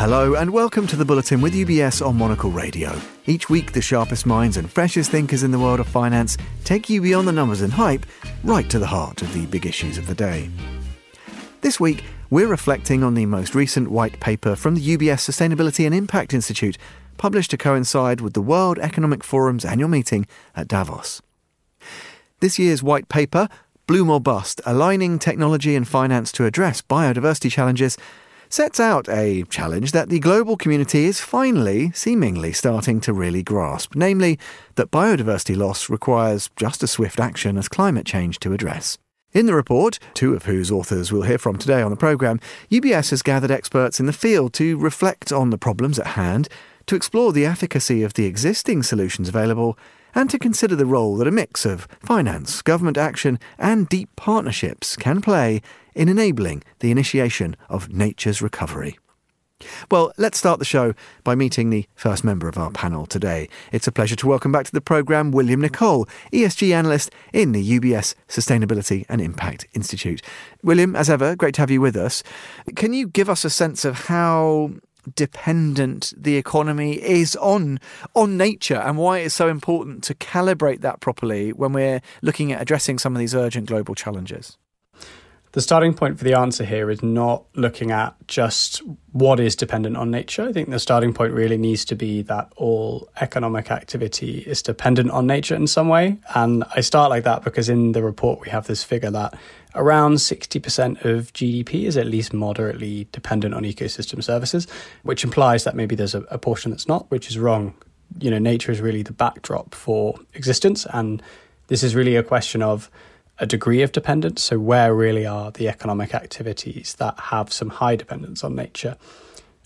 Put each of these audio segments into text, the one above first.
Hello and welcome to the Bulletin with UBS on Monocle Radio. Each week, the sharpest minds and freshest thinkers in the world of finance take you beyond the numbers and hype, right to the heart of the big issues of the day. This week, we're reflecting on the most recent white paper from the UBS Sustainability and Impact Institute, published to coincide with the World Economic Forum's annual meeting at Davos. This year's white paper, Bloom or Bust Aligning Technology and Finance to Address Biodiversity Challenges, sets out a challenge that the global community is finally, seemingly, starting to really grasp namely, that biodiversity loss requires just as swift action as climate change to address. In the report, two of whose authors we'll hear from today on the programme, UBS has gathered experts in the field to reflect on the problems at hand, to explore the efficacy of the existing solutions available, and to consider the role that a mix of finance, government action, and deep partnerships can play in enabling the initiation of nature's recovery. Well, let's start the show by meeting the first member of our panel today. It's a pleasure to welcome back to the programme William Nicolle, ESG analyst in the UBS Sustainability and Impact Institute. William, as ever, great to have you with us. Can you give us a sense of how dependent the economy is on on nature and why it's so important to calibrate that properly when we're looking at addressing some of these urgent global challenges? The starting point for the answer here is not looking at just what is dependent on nature. I think the starting point really needs to be that all economic activity is dependent on nature in some way. And I start like that because in the report we have this figure that around 60% of GDP is at least moderately dependent on ecosystem services, which implies that maybe there's a, a portion that's not, which is wrong. You know, nature is really the backdrop for existence. And this is really a question of a degree of dependence. So, where really are the economic activities that have some high dependence on nature?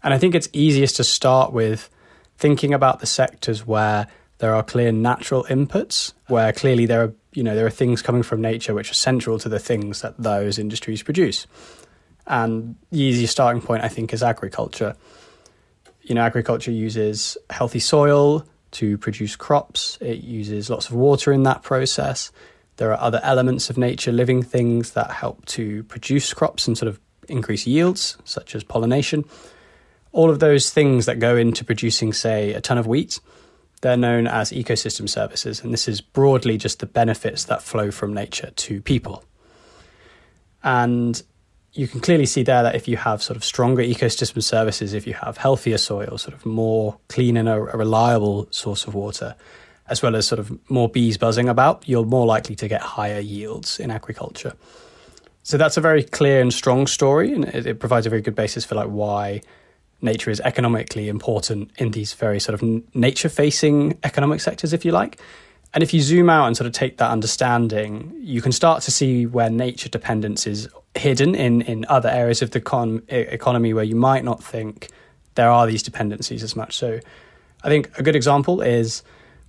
And I think it's easiest to start with thinking about the sectors where there are clear natural inputs, where clearly there are you know there are things coming from nature which are central to the things that those industries produce. And the easiest starting point, I think, is agriculture. You know, agriculture uses healthy soil to produce crops. It uses lots of water in that process. There are other elements of nature, living things that help to produce crops and sort of increase yields, such as pollination. All of those things that go into producing, say, a ton of wheat, they're known as ecosystem services. And this is broadly just the benefits that flow from nature to people. And you can clearly see there that if you have sort of stronger ecosystem services, if you have healthier soil, sort of more clean and a, reliable source of water, as well as sort of more bees buzzing about, you're more likely to get higher yields in agriculture. So that's a very clear and strong story, and it provides a very good basis for like why nature is economically important in these very sort of nature-facing economic sectors, if you like. And if you zoom out and sort of take that understanding, you can start to see where nature dependence is hidden in, in other areas of the con- economy where you might not think there are these dependencies as much. So I think a good example is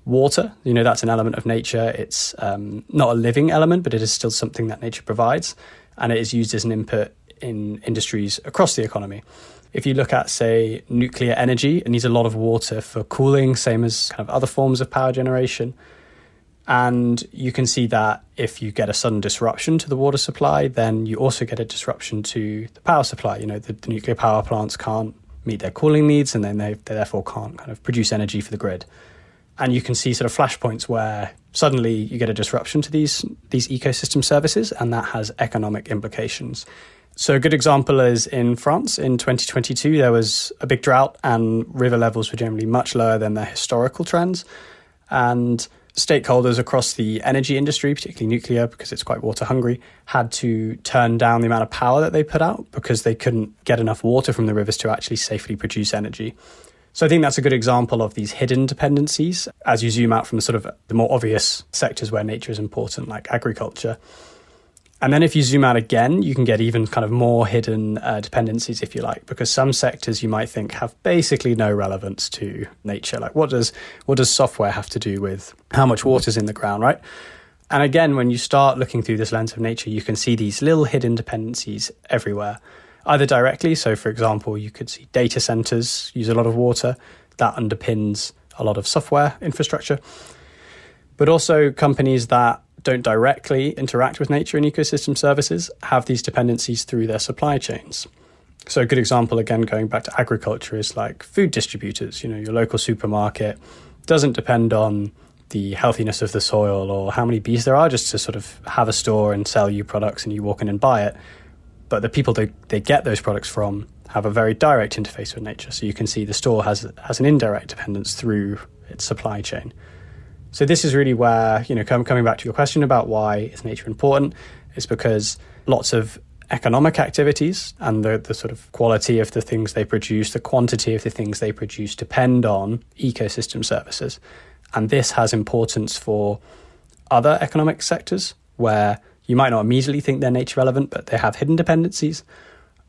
water. You know, that's an element of nature. It's um, not a living element, but it is still something that nature provides, and it is used as an input in industries across the economy. If you look at, say, nuclear energy, it needs a lot of water for cooling, same as kind of other forms of power generation. And you can see that if you get a sudden disruption to the water supply, then you also get a disruption to the power supply. You know, the, the nuclear power plants can't meet their cooling needs, and then they, they therefore can't kind of produce energy for the grid and you can see sort of flashpoints where suddenly you get a disruption to these these ecosystem services and that has economic implications so a good example is in France. In 2022 there was a big drought and river levels were generally much lower than their historical trends. And stakeholders across the energy industry particularly nuclear because it's quite water hungry had to turn down the amount of power that they put out because they couldn't get enough water from the rivers to actually safely produce energy. So I think that's a good example of these hidden dependencies as you zoom out from the sort of the more obvious sectors where nature is important, like agriculture. And then if you zoom out again, you can get even kind of more hidden uh, dependencies, if you like, because some sectors you might think have basically no relevance to nature. Like what does what does software have to do with how much water's in the ground, right? And again, when you start looking through this lens of nature, you can see these little hidden dependencies everywhere either directly. So, for example, you could see data centers use a lot of water that underpins a lot of software infrastructure, but also companies that don't directly interact with nature and ecosystem services have these dependencies through their supply chains. So a good example, again, going back to agriculture, is like food distributors. You know, your local supermarket doesn't depend on the healthiness of the soil or how many bees there are just to sort of have a store and sell you products and you walk in and buy it. But the people that they get those products from have a very direct interface with nature. So you can see the store has has an indirect dependence through its supply chain. So this is really where, you know, com- coming back to your question about why is nature important, is because lots of economic activities and the, the sort of quality of the things they produce, the quantity of the things they produce depend on ecosystem services. And this has importance for other economic sectors where you might not immediately think they're nature relevant, but they have hidden dependencies,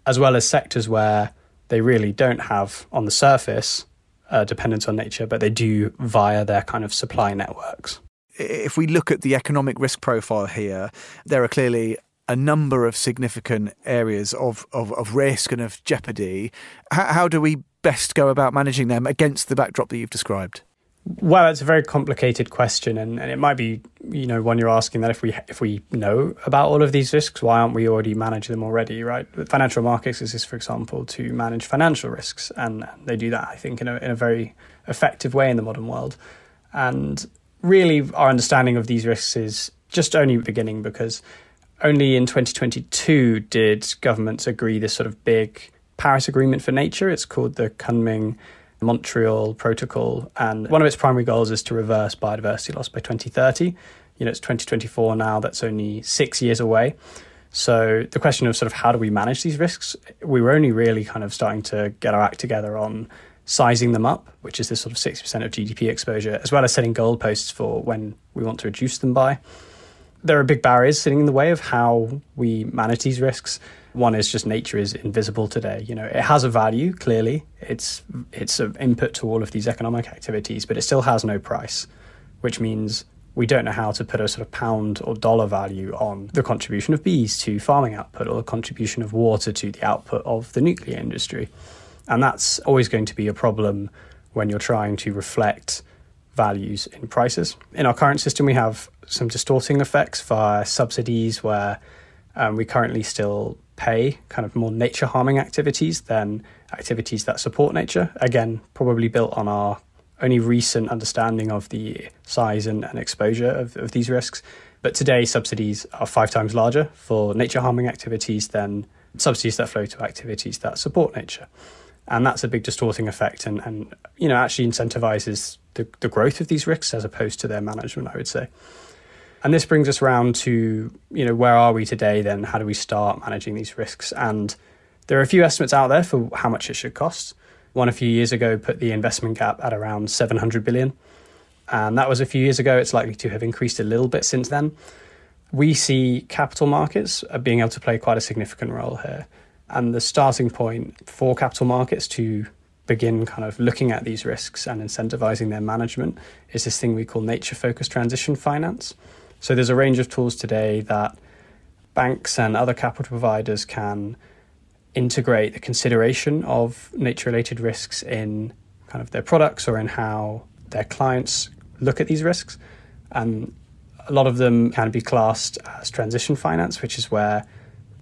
as well as sectors where they really don't have on the surface uh, dependence on nature, but they do via their kind of supply networks. If we look at the economic risk profile here, there are clearly a number of significant areas of, of, of risk and of jeopardy. How, how do we best go about managing them against the backdrop that you've described? Well, it's a very complicated question, and, and it might be, you know, when you're asking that if we if we know about all of these risks, why aren't we already managing them already, right? Financial markets is, for example, to manage financial risks, and they do that, I think, in a in a very effective way in the modern world. And really, our understanding of these risks is just only beginning because only in 2022 did governments agree this sort of big Paris Agreement for Nature. It's called the Kunming Montreal Protocol, and one of its primary goals is to reverse biodiversity loss by 2030. You know, it's 2024 now, that's only six years away. So the question of sort of how do we manage these risks, we were only really kind of starting to get our act together on sizing them up, which is this sort of 60% of GDP exposure, as well as setting goalposts for when we want to reduce them by. There are big barriers sitting in the way of how we manage these risks. One is just nature is invisible today. You know, it has a value clearly. It's it's an input to all of these economic activities, but it still has no price, which means we don't know how to put a sort of pound or dollar value on the contribution of bees to farming output or the contribution of water to the output of the nuclear industry. And that's always going to be a problem when you're trying to reflect values in prices. In our current system, we have some distorting effects via subsidies where um, we currently still pay kind of more nature harming activities than activities that support nature. Again, probably built on our only recent understanding of the size and, and exposure of, of these risks. But today, subsidies are five times larger for nature harming activities than subsidies that flow to activities that support nature. And that's a big distorting effect and, and you know, actually incentivizes the, the growth of these risks as opposed to their management, I would say. And this brings us around to, you know, where are we today then? How do we start managing these risks? And there are a few estimates out there for how much it should cost. One a few years ago put the investment gap at around 700 billion. And that was a few years ago. It's likely to have increased a little bit since then. We see capital markets being able to play quite a significant role here. And the starting point for capital markets to begin kind of looking at these risks and incentivizing their management is this thing we call nature focused transition finance. So there's a range of tools today that banks and other capital providers can integrate the consideration of nature related risks in kind of their products or in how their clients look at these risks. And a lot of them can be classed as transition finance, which is where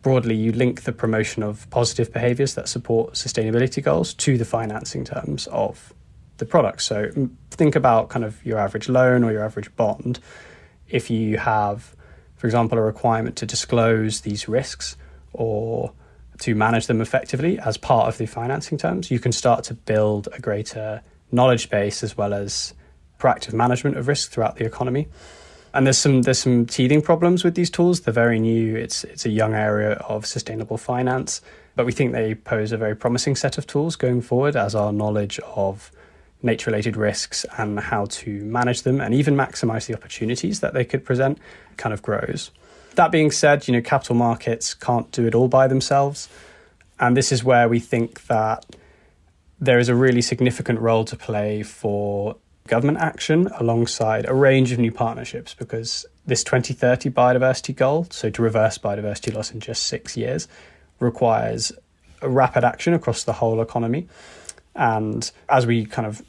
broadly you link the promotion of positive behaviors that support sustainability goals to the financing terms of the product. So think about kind of your average loan or your average bond if you have, for example, a requirement to disclose these risks or to manage them effectively as part of the financing terms, you can start to build a greater knowledge base as well as proactive management of risk throughout the economy. And there's some there's some teething problems with these tools. They're very new. It's it's a young area of sustainable finance, but we think they pose a very promising set of tools going forward as our knowledge of nature related risks and how to manage them and even maximize the opportunities that they could present kind of grows. That being said, you know, capital markets can't do it all by themselves. And this is where we think that there is a really significant role to play for government action alongside a range of new partnerships because this 2030 biodiversity goal, so to reverse biodiversity loss in just six years, requires rapid action across the whole economy. And as we kind of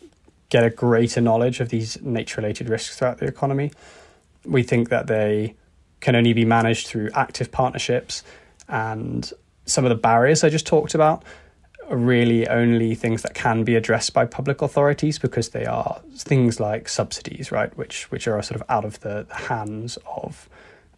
get a greater knowledge of these nature related risks throughout the economy. We think that they can only be managed through active partnerships and some of the barriers I just talked about are really only things that can be addressed by public authorities because they are things like subsidies, right, which which are sort of out of the, the hands of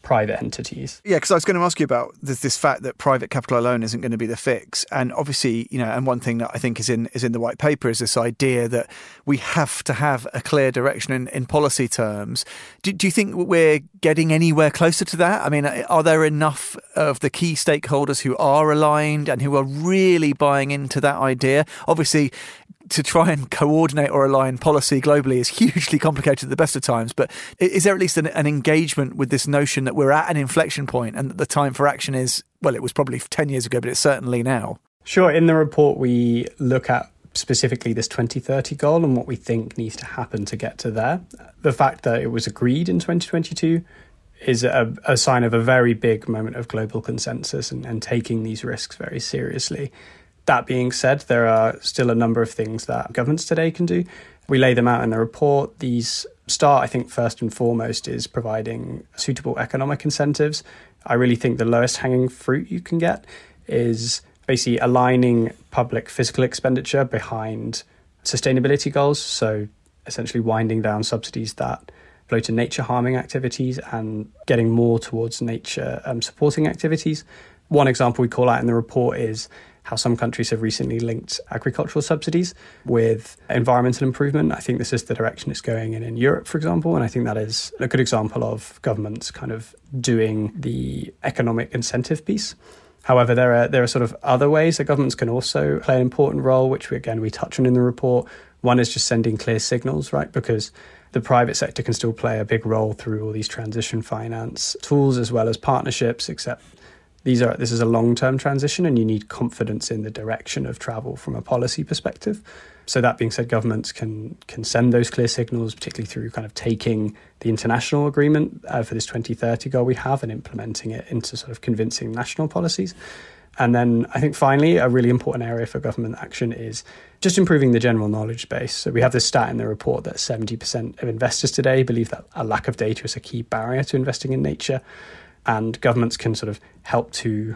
private entities. Yeah, because I was going to ask you about this, this, fact that private capital alone isn't going to be the fix, and obviously, you know, and one thing that I think is in is in the white paper is this idea that we have to have a clear direction in, in policy terms. Do, do you think we're getting anywhere closer to that? I mean, are there enough of the key stakeholders who are aligned and who are really buying into that idea? Obviously, to try and coordinate or align policy globally is hugely complicated at the best of times. But is there at least an, an, engagement with this notion that we're at an inflection point and that the time for action is, well, it was probably 10 years ago, but it's certainly now? Sure. In the report, we look at specifically this 2030 goal and what we think needs to happen to get to there. The fact that it was agreed in 2022 is a, a sign of a very big moment of global consensus and, and taking these risks very seriously. That being said, there are still a number of things that governments today can do. We lay them out in the report. These start, I think, first and foremost, is providing suitable economic incentives. I really think the lowest hanging fruit you can get is basically aligning public physical expenditure behind sustainability goals. So, essentially, winding down subsidies that flow to nature harming activities and getting more towards nature um, supporting activities. One example we call out in the report is how some countries have recently linked agricultural subsidies with environmental improvement. I think this is the direction it's going in in Europe, for example. And I think that is a good example of governments kind of doing the economic incentive piece. However, there are there are sort of other ways that governments can also play an important role, which we, again we touch on in the report. One is just sending clear signals, right? Because the private sector can still play a big role through all these transition finance tools as well as partnerships, except these are this is a long term transition and you need confidence in the direction of travel from a policy perspective. So that being said, governments can can send those clear signals, particularly through kind of taking the international agreement uh, for this 2030 goal we have and implementing it into sort of convincing national policies. And then I think finally, a really important area for government action is just improving the general knowledge base. So we have this stat in the report that 70% of investors today believe that a lack of data is a key barrier to investing in nature and governments can sort of help to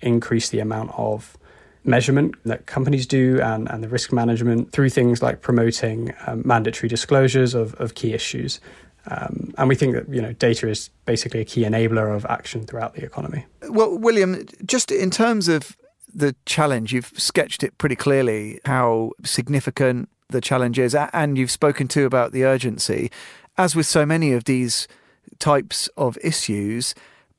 increase the amount of measurement that companies do and, and the risk management through things like promoting um, mandatory disclosures of, of key issues. Um, and we think that you know data is basically a key enabler of action throughout the economy. Well, William, just in terms of the challenge, you've sketched it pretty clearly how significant the challenge is, and you've spoken too about the urgency. As with so many of these types of issues,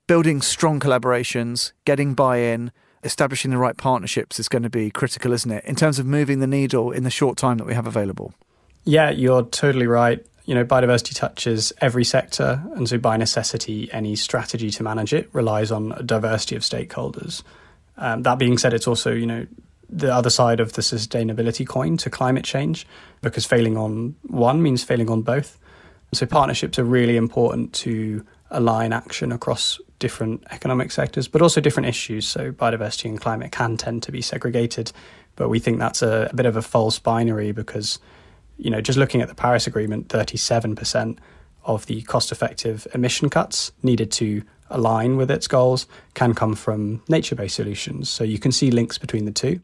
building strong collaborations, getting buy in, establishing the right partnerships is going to be critical, isn't it, in terms of moving the needle in the short time that we have available? Yeah, you're totally right. You know, biodiversity touches every sector, and so by necessity, any strategy to manage it relies on a diversity of stakeholders. Um, that being said, it's also, you know, the other side of the sustainability coin to climate change, because failing on one means failing on both. So partnerships are really important to align action across different economic sectors, but also different issues. So biodiversity and climate can tend to be segregated, but we think that's a, a bit of a false binary because, you know, just looking at the Paris Agreement, 37% of the cost effective emission cuts needed to align with its goals can come from nature based solutions. So you can see links between the two.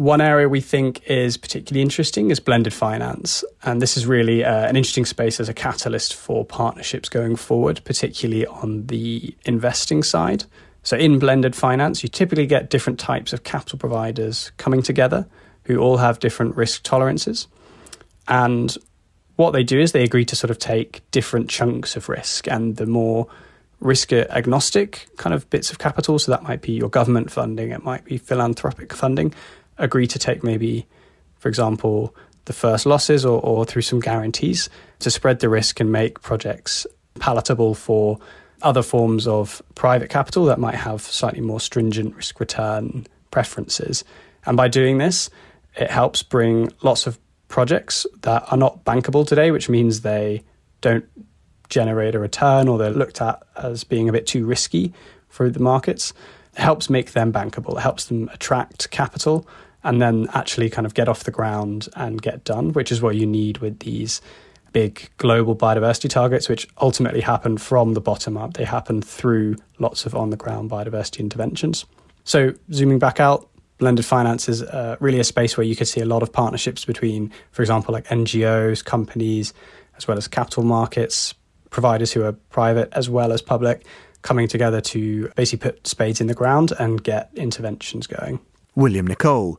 One area we think is particularly interesting is blended finance. And this is really uh, an interesting space as a catalyst for partnerships going forward, particularly on the investing side. So, in blended finance, you typically get different types of capital providers coming together who all have different risk tolerances. And what they do is they agree to sort of take different chunks of risk, and the more risk agnostic kind of bits of capital, so that might be your government funding, it might be philanthropic funding, agree to take maybe, for example, the first losses or, or through some guarantees to spread the risk and make projects palatable for other forms of private capital that might have slightly more stringent risk return preferences. And by doing this, it helps bring lots of projects that are not bankable today, which means they don't generate a return or they're looked at as being a bit too risky for the markets. It helps make them bankable, it helps them attract capital and then actually kind of get off the ground and get done, which is what you need with these big global biodiversity targets, which ultimately happen from the bottom up. They happen through lots of on the ground biodiversity interventions. So, zooming back out, blended finance is uh, really a space where you could see a lot of partnerships between, for example, like NGOs, companies, as well as capital markets, providers who are private as well as public, coming together to basically put spades in the ground and get interventions going. William Nicolle.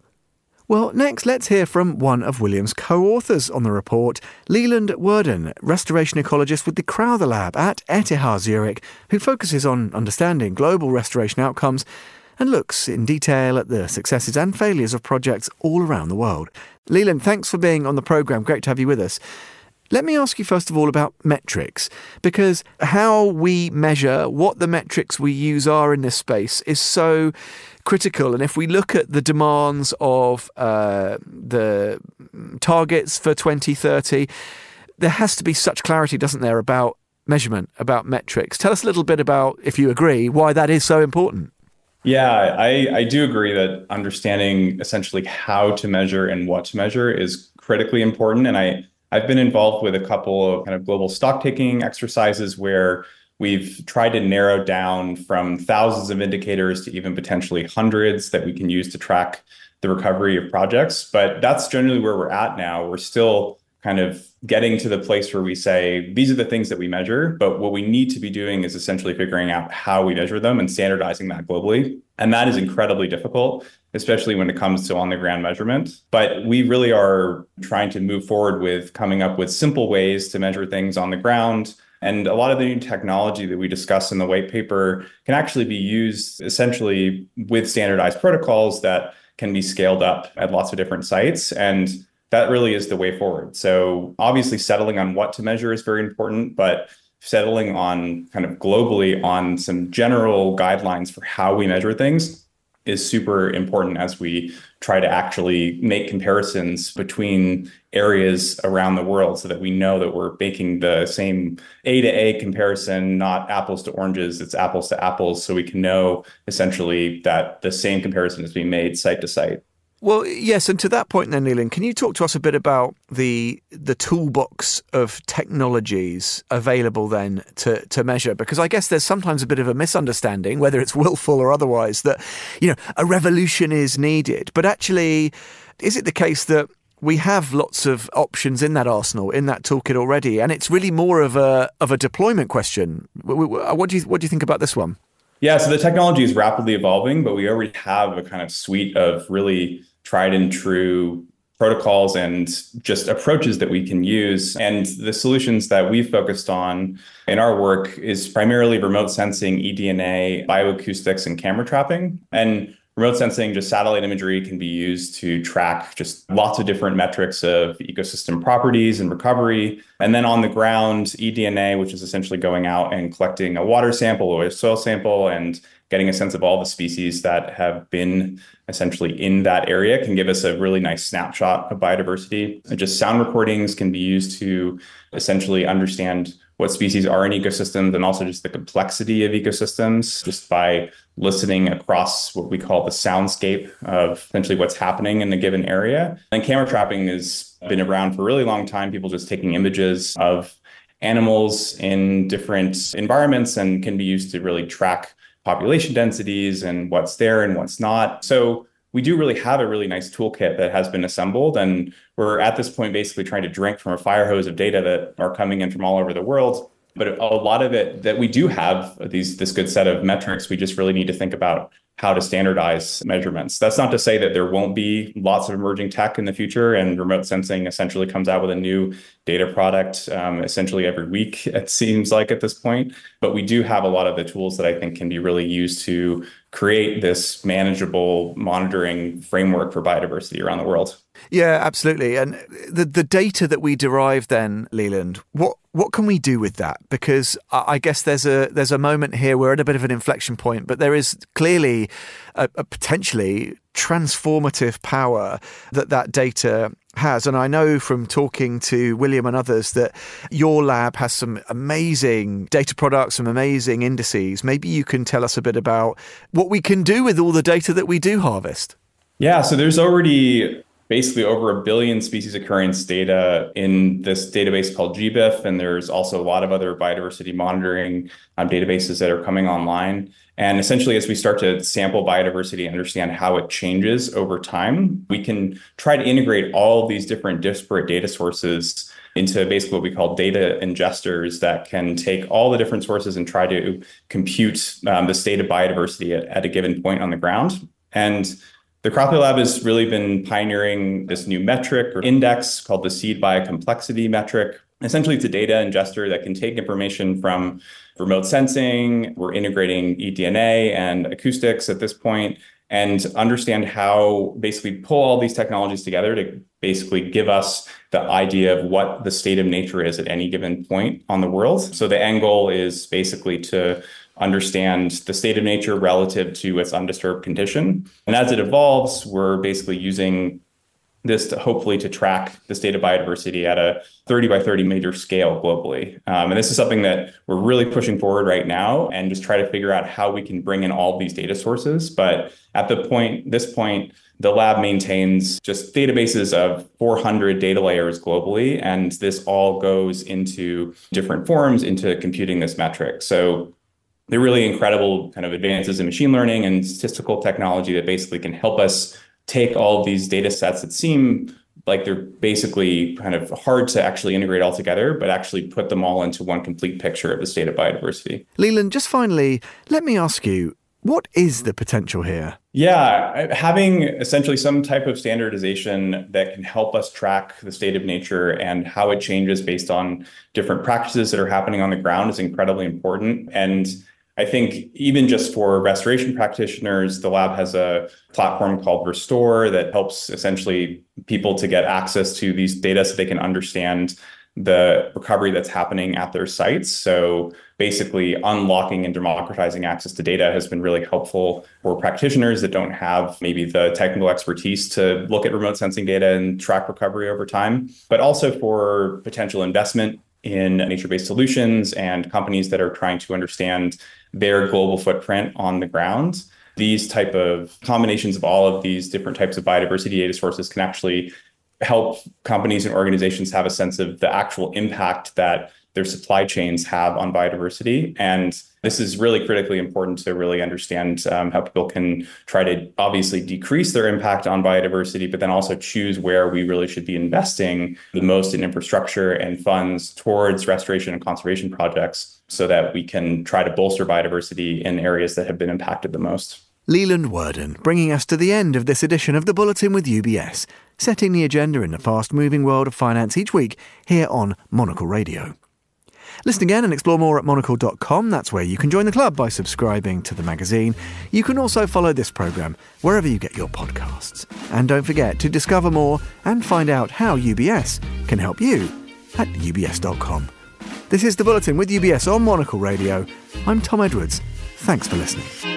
Well, next, let's hear from one of William's co authors on the report, Leland Werden, restoration ecologist with the Crowther Lab at ETH Zurich, who focuses on understanding global restoration outcomes and looks in detail at the successes and failures of projects all around the world. Leland, thanks for being on the programme. Great to have you with us. Let me ask you first of all about metrics, because how we measure what the metrics we use are in this space is so critical. And if we look at the demands of uh, the targets for 2030, there has to be such clarity, doesn't there, about measurement, about metrics. Tell us a little bit about, if you agree, why that is so important. Yeah, I, I do agree that understanding essentially how to measure and what to measure is critically important. And I I've been involved with a couple of kind of global stock taking exercises where we've tried to narrow down from thousands of indicators to even potentially hundreds that we can use to track the recovery of projects. But that's generally where we're at now. We're still kind of getting to the place where we say these are the things that we measure but what we need to be doing is essentially figuring out how we measure them and standardizing that globally and that is incredibly difficult especially when it comes to on the ground measurement but we really are trying to move forward with coming up with simple ways to measure things on the ground and a lot of the new technology that we discuss in the white paper can actually be used essentially with standardized protocols that can be scaled up at lots of different sites and that really is the way forward. So obviously settling on what to measure is very important, but settling on kind of globally on some general guidelines for how we measure things is super important as we try to actually make comparisons between areas around the world so that we know that we're making the same A to A comparison, not apples to oranges, it's apples to apples, so we can know essentially that the same comparison is being made site to site. Well, yes, and to that point, then, Leland, can you talk to us a bit about the the toolbox of technologies available then to to measure? Because I guess there's sometimes a bit of a misunderstanding, whether it's willful or otherwise, that you know a revolution is needed. But actually, is it the case that we have lots of options in that arsenal, in that toolkit already, and it's really more of a of a deployment question? Uh, what do you what do you think about this one? Yeah, so the technology is rapidly evolving, but we already have a kind of suite of really tried and true protocols and just approaches that we can use. And the solutions that we've focused on in our work is primarily remote sensing, eDNA, bioacoustics, and camera trapping. And remote sensing, just satellite imagery, can be used to track just lots of different metrics of ecosystem properties and recovery. And then on the ground, eDNA, which is essentially going out and collecting a water sample or a soil sample and getting a sense of all the species that have been essentially in that area can give us a really nice snapshot of biodiversity. And just sound recordings can be used to essentially understand what species are in ecosystems and also just the complexity of ecosystems just by listening across what we call the soundscape of essentially what's happening in a given area. And camera trapping has been around for a really long time, people just taking images of animals in different environments and can be used to really track population densities and what's there and what's not. So we do really have a really nice toolkit that has been assembled. And we're at this point basically trying to drink from a fire hose of data that are coming in from all over the world. But a lot of it that we do have these this good set of metrics, we just really need to think about how to standardize measurements. That's not to say that there won't be lots of emerging tech in the future, and remote sensing essentially comes out with a new data product um, essentially every week, it seems like at this point. But we do have a lot of the tools that I think can be really used to create this manageable monitoring framework for biodiversity around the world. Yeah, absolutely. And the the data that we derive then, Leland, what what can we do with that? Because I guess there's a there's a moment here we're at a bit of an inflection point, but there is clearly a, a potentially transformative power that that data has. And I know from talking to William and others that your lab has some amazing data products, some amazing indices. Maybe you can tell us a bit about what we can do with all the data that we do harvest. Yeah, so there's already basically over a billion species occurrence data in this database called GBIF. And there's also a lot of other biodiversity monitoring um, databases that are coming online. And essentially, as we start to sample biodiversity and understand how it changes over time, we can try to integrate all these different disparate data sources into basically what we call data ingesters that can take all the different sources and try to compute um, the state of biodiversity at, at a given point on the ground. And the Crowther Lab has really been pioneering this new metric or index called the seed biocomplexity metric. Essentially, it's a data ingester that can take information from remote sensing. We're integrating eDNA and acoustics at this point and understand how basically pull all these technologies together to basically give us the idea of what the state of nature is at any given point on the world. So the end goal is basically to understand the state of nature relative to its undisturbed condition. And as it evolves, we're basically using this to hopefully to track the state of biodiversity at a 30 by 30 meter scale globally. Um, and this is something that we're really pushing forward right now and just try to figure out how we can bring in all these data sources. But at the point, this point, the lab maintains just databases of 400 data layers globally. And this all goes into different forms into computing this metric. So they're really incredible kind of advances in machine learning and statistical technology that basically can help us take all of these data sets that seem like they're basically kind of hard to actually integrate all together, but actually put them all into one complete picture of the state of biodiversity. Leland, just finally, let me ask you what is the potential here? Yeah, having essentially some type of standardization that can help us track the state of nature and how it changes based on different practices that are happening on the ground is incredibly important. And I think even just for restoration practitioners, the lab has a platform called Restor that helps essentially people to get access to these data so they can understand the recovery that's happening at their sites. So basically unlocking and democratizing access to data has been really helpful for practitioners that don't have maybe the technical expertise to look at remote sensing data and track recovery over time, but also for potential investment in nature-based solutions and companies that are trying to understand their global footprint on the ground. These type of combinations of all of these different types of biodiversity data sources can actually help companies and organizations have a sense of the actual impact that their supply chains have on biodiversity. And this is really critically important to really understand um, how people can try to obviously decrease their impact on biodiversity, but then also choose where we really should be investing the most in infrastructure and funds towards restoration and conservation projects so that we can try to bolster biodiversity in areas that have been impacted the most. Leland Werden, bringing us to the end of this edition of the Bulletin with UBS, setting the agenda in the fast moving world of finance each week here on Monocle Radio. Listen again and explore more at monocle.com. That's where you can join the club by subscribing to the magazine. You can also follow this programme wherever you get your podcasts. And don't forget to discover more and find out how UBS can help you at ubs.com. This is The Bulletin with UBS on Monocle Radio. I'm Tom Edwards. Thanks for listening.